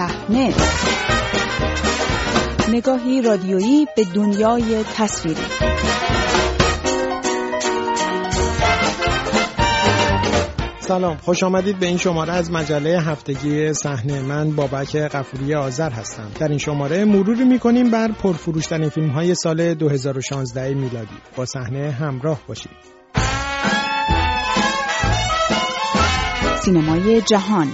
صحنه. نگاهی رادیویی به دنیای تصویری. سلام خوش آمدید به این شماره از مجله هفتگی صحنه من بابک قفوری آذر هستم. در این شماره مروری می‌کنیم بر پرفروشترین فیلم های سال 2016 میلادی. با صحنه همراه باشید. سینمای جهان.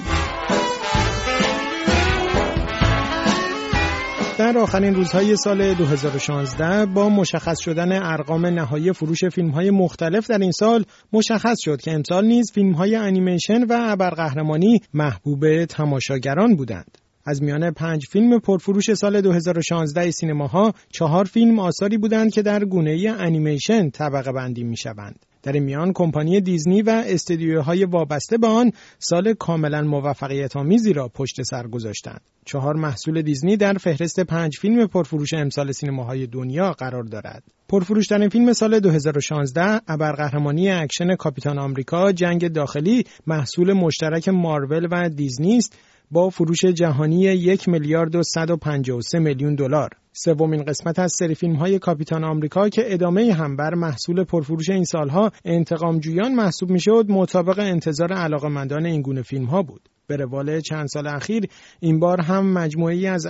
در آخرین روزهای سال 2016 با مشخص شدن ارقام نهایی فروش فیلم های مختلف در این سال مشخص شد که امسال نیز فیلم های انیمیشن و ابرقهرمانی محبوب تماشاگران بودند. از میان پنج فیلم پرفروش سال 2016 سینماها چهار فیلم آثاری بودند که در گونه انیمیشن طبقه بندی می شوند. در این میان کمپانی دیزنی و استدیوهای وابسته به آن سال کاملا موفقیت آمیزی را پشت سر گذاشتند. چهار محصول دیزنی در فهرست پنج فیلم پرفروش امسال سینماهای دنیا قرار دارد. پرفروشترین فیلم سال 2016 ابرقهرمانی اکشن کاپیتان آمریکا جنگ داخلی محصول مشترک مارول و دیزنی است با فروش جهانی یک میلیارد و 153 میلیون دلار. سومین قسمت از سری فیلم های کاپیتان آمریکا که ادامه‌ای هم بر محصول پرفروش این سالها انتقام جویان محسوب می‌شد مطابق انتظار علاقمندان این گونه فیلم ها بود. به روال چند سال اخیر این بار هم مجموعی از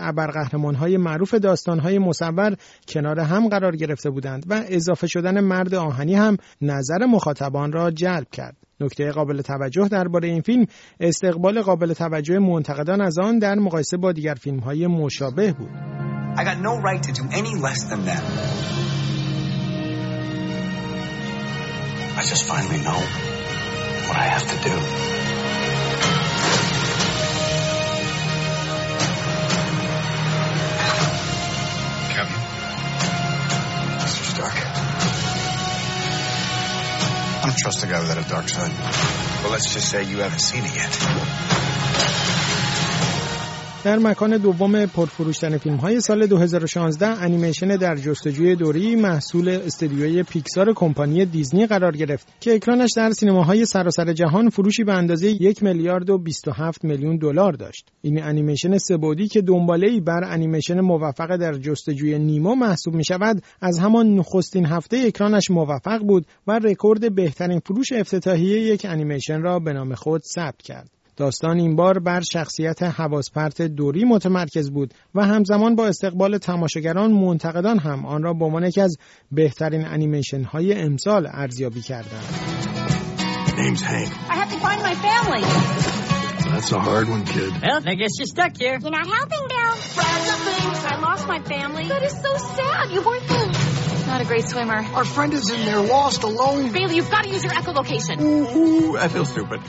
های معروف های مصور کنار هم قرار گرفته بودند و اضافه شدن مرد آهنی هم نظر مخاطبان را جلب کرد. نکته قابل توجه درباره این فیلم استقبال قابل توجه منتقدان از آن در مقایسه با دیگر فیلم های مشابه بود. I just finally know what I have to do. I don't trust a guy without a dark side. Well, let's just say you haven't seen it yet. در مکان دوم پرفروشترین فیلم های سال 2016 انیمیشن در جستجوی دوری محصول استدیوی پیکسار کمپانی دیزنی قرار گرفت که اکرانش در سینماهای سراسر جهان فروشی به اندازه یک میلیارد و 27 میلیون دلار داشت. این انیمیشن سبودی که دنباله ای بر انیمیشن موفق در جستجوی نیمو محسوب می شود از همان نخستین هفته اکرانش موفق بود و رکورد بهترین فروش افتتاحیه یک انیمیشن را به نام خود ثبت کرد. داستان این بار بر شخصیت حواسپرت دوری متمرکز بود و همزمان با استقبال تماشاگران منتقدان هم آن را به عنوان یکی از بهترین انیمیشن های امسال ارزیابی کردند. Name's Hank. I have to find my family. That's a hard one, kid. Well, I guess you're stuck here. You're not helping, Bill. I lost my family. That is so sad. You weren't not a great swimmer. Our friend is in there, lost, alone. Bailey, you've got to use your echolocation. Ooh, ooh, I feel stupid.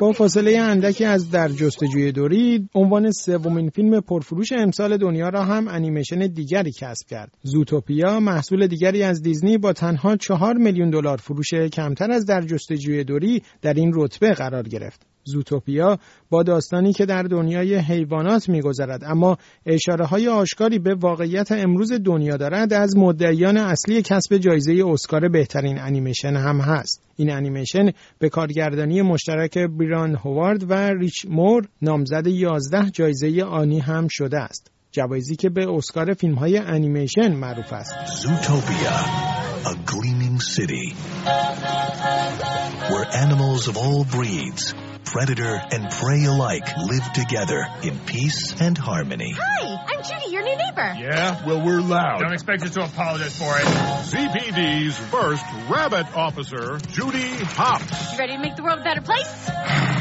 با فاصله اندکی از در جستجوی دوری عنوان سومین فیلم پرفروش امسال دنیا را هم انیمیشن دیگری کسب کرد زوتوپیا محصول دیگری از دیزنی با تنها چهار میلیون دلار فروش کمتر از در جستجوی دوری در این رتبه قرار گرفت زوتوپیا با داستانی که در دنیای حیوانات میگذرد اما اشاره های آشکاری به واقعیت امروز دنیا دارد از مدعیان اصلی کسب جایزه اسکار بهترین انیمیشن هم هست. این انیمیشن به کارگردانی مشترک بیران هوارد و ریچ مور نامزد 11 جایزه آنی هم شده است. جوایزی که به اسکار فیلم های انیمیشن معروف است. زوتوپیا a gleaming city where animals of all breeds predator and prey alike live together in peace and harmony. Hi, I'm Judy, your new neighbor. Yeah, well, we're loud. Don't expect us to apologize for it. CPD's first rabbit officer, Judy Hopps. You ready to make the world a better place?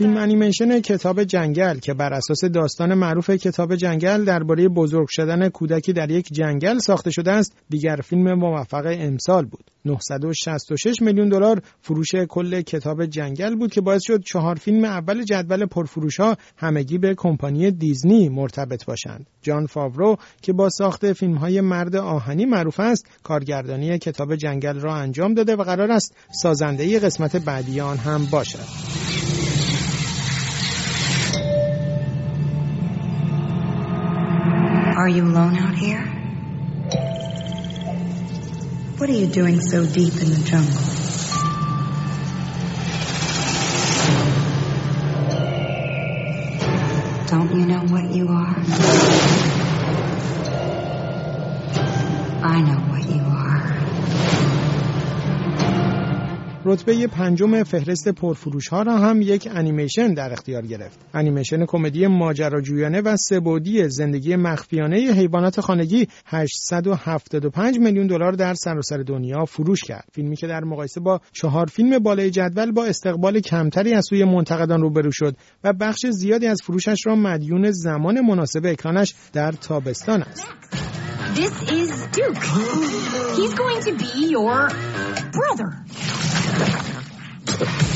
فیلم انیمیشن کتاب جنگل که بر اساس داستان معروف کتاب جنگل درباره بزرگ شدن کودکی در یک جنگل ساخته شده است دیگر فیلم موفق امسال بود. 966 میلیون دلار فروش کل کتاب جنگل بود که باعث شد چهار فیلم اول جدول پرفروش ها همگی به کمپانی دیزنی مرتبط باشند. جان فاورو که با ساخت فیلم های مرد آهنی معروف است کارگردانی کتاب جنگل را انجام داده و قرار است سازنده قسمت بعدی آن هم باشد. Are you alone out here? What are you doing so deep in the jungle? Don't you know what you are? I know رتبه پنجم فهرست پرفروش ها را هم یک انیمیشن در اختیار گرفت. انیمیشن کمدی ماجراجویانه و سبودی زندگی مخفیانه حیوانات خانگی 875 میلیون دلار در سراسر دنیا فروش کرد. فیلمی که در مقایسه با چهار فیلم بالای جدول با استقبال کمتری از سوی منتقدان روبرو شد و بخش زیادی از فروشش را مدیون زمان مناسب اکرانش در تابستان است. This is Duke. He's going to be your brother.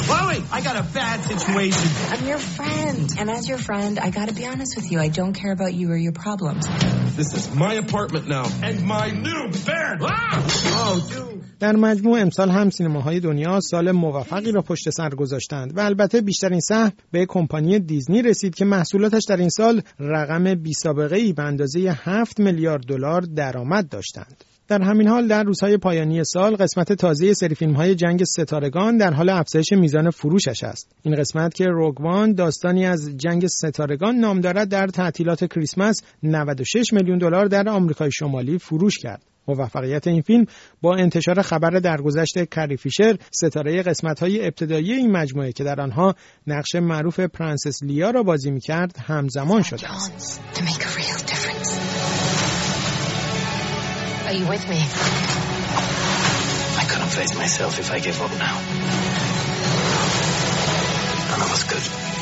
Chloe, I got a bad situation. I'm your friend. And as your friend, I gotta be honest with you. I don't care about you or your problems. This is my apartment now. And my new bed. Ah! Oh, dude. در مجموع امسال هم سینماهای دنیا سال موفقی را پشت سر گذاشتند و البته بیشترین سهم به کمپانی دیزنی رسید که محصولاتش در این سال رقم بی سابقه ای به اندازه 7 میلیارد دلار درآمد داشتند. در همین حال در روزهای پایانی سال قسمت تازه سری فیلم های جنگ ستارگان در حال افزایش میزان فروشش است. این قسمت که Rogue One داستانی از جنگ ستارگان نام دارد در تعطیلات کریسمس 96 میلیون دلار در آمریکای شمالی فروش کرد. موفقیت این فیلم با انتشار خبر درگذشت کری فیشر ستاره قسمت های ابتدایی این مجموعه که در آنها نقش معروف پرنسس لیا را بازی می کرد همزمان شده است. Are you with me? I couldn't face myself if I gave up now. None of us could.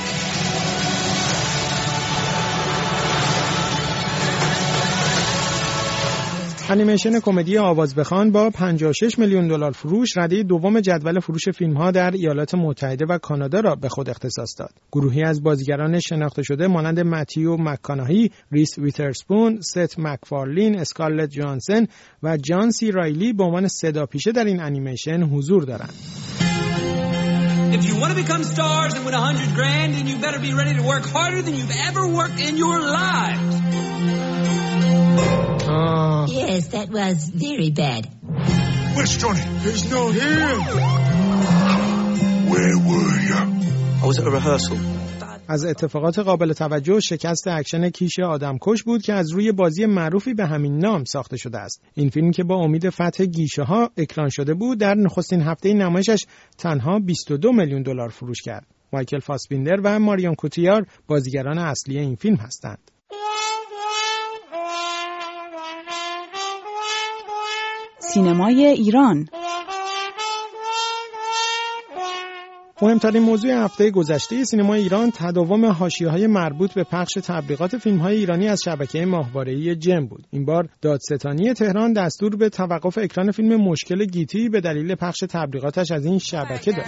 انیمیشن کمدی آواز بخوان با 56 میلیون دلار فروش رده دوم جدول فروش فیلم ها در ایالات متحده و کانادا را به خود اختصاص داد. گروهی از بازیگران شناخته شده مانند متیو مکاناهی، ریس ویترسپون، ست مکفارلین، اسکارلت جانسن و جان سی رایلی به عنوان صدا پیشه در این انیمیشن حضور دارند. If you want to become stars and win 100 grand, then you better be ready to work harder than you've ever worked in your lives. Uh. Yes, that was very bad. Where's Johnny? He's not here. Where were you? I was at a rehearsal. از اتفاقات قابل توجه شکست اکشن کیش آدمکش بود که از روی بازی معروفی به همین نام ساخته شده است این فیلم که با امید فتح گیشه ها اکران شده بود در نخستین هفته نمایشش تنها 22 میلیون دلار فروش کرد مایکل فاسبیندر و ماریون کوتیار بازیگران اصلی این فیلم هستند سینمای ایران. مهمترین موضوع هفته گذشته سینما ایران تداوم های مربوط به پخش تبلیغات های ایرانی از شبکه ماهواره‌ای جم بود. این بار دادستانی تهران دستور به توقف اکران فیلم مشکل گیتی به دلیل پخش تبلیغاتش از این شبکه داد.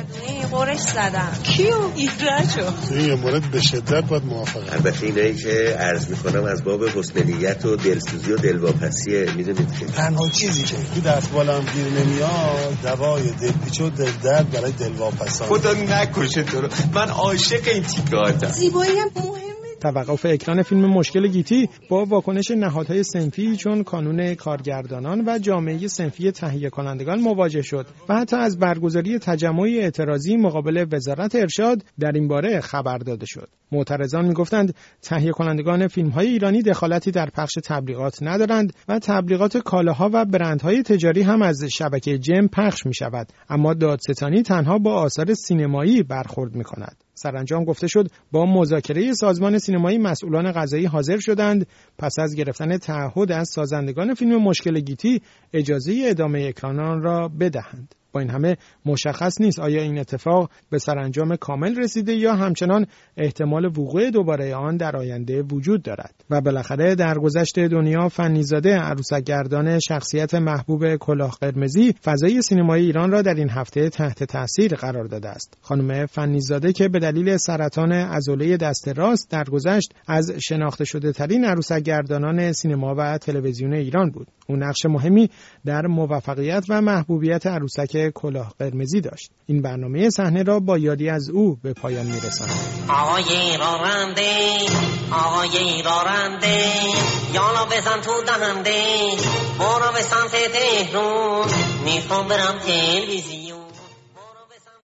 قرش زدم. کیو ایرجو. این مورد به شدت باید موافقم. البته اینایی که عرض می‌کنم از باب حسنیت و دلسوزی و دلواپسی می‌دونید که تنها چیزی که تو دستبالم گیر نمیاد دوای دلپیچ و دل درد برای دلواپسان نکشه تو رو. من عاشق این تیکه زیبایی هم توقف اکران فیلم مشکل گیتی با واکنش نهادهای سنفی چون کانون کارگردانان و جامعه سنفی تهیه کنندگان مواجه شد و حتی از برگزاری تجمعی اعتراضی مقابل وزارت ارشاد در این باره خبر داده شد. معترضان می‌گفتند تهیه کنندگان فیلم های ایرانی دخالتی در پخش تبلیغات ندارند و تبلیغات کالاها و برندهای تجاری هم از شبکه جم پخش می شود اما دادستانی تنها با آثار سینمایی برخورد می کند سرانجام گفته شد با مذاکره سازمان سینمایی مسئولان غذایی حاضر شدند. پس از گرفتن تعهد از سازندگان فیلم مشکل گیتی اجازه ادامه اکران را بدهند. با این همه مشخص نیست آیا این اتفاق به سرانجام کامل رسیده یا همچنان احتمال وقوع دوباره آن در آینده وجود دارد. و بالاخره در گذشت دنیا فنیزاده عروسکگردان شخصیت محبوب کلاه قرمزی فضای سینمای ایران را در این هفته تحت تاثیر قرار داده است. خانم فنیزاده که به دلیل سرطان عضله دست راست درگذشت از شناخته شده ترین عروسکگردانان سینما و تلویزیون ایران بود. او نقش مهمی در موفقیت و محبوبیت عروسک کلاه قرمزی داشت. این برنامه صحنه را با یادی از او به پایان میرساند. آقای رارنده آقای رارنده یالا بزن تو دهنده برو به سمت تهرون می‌خوام برم تلویزیون.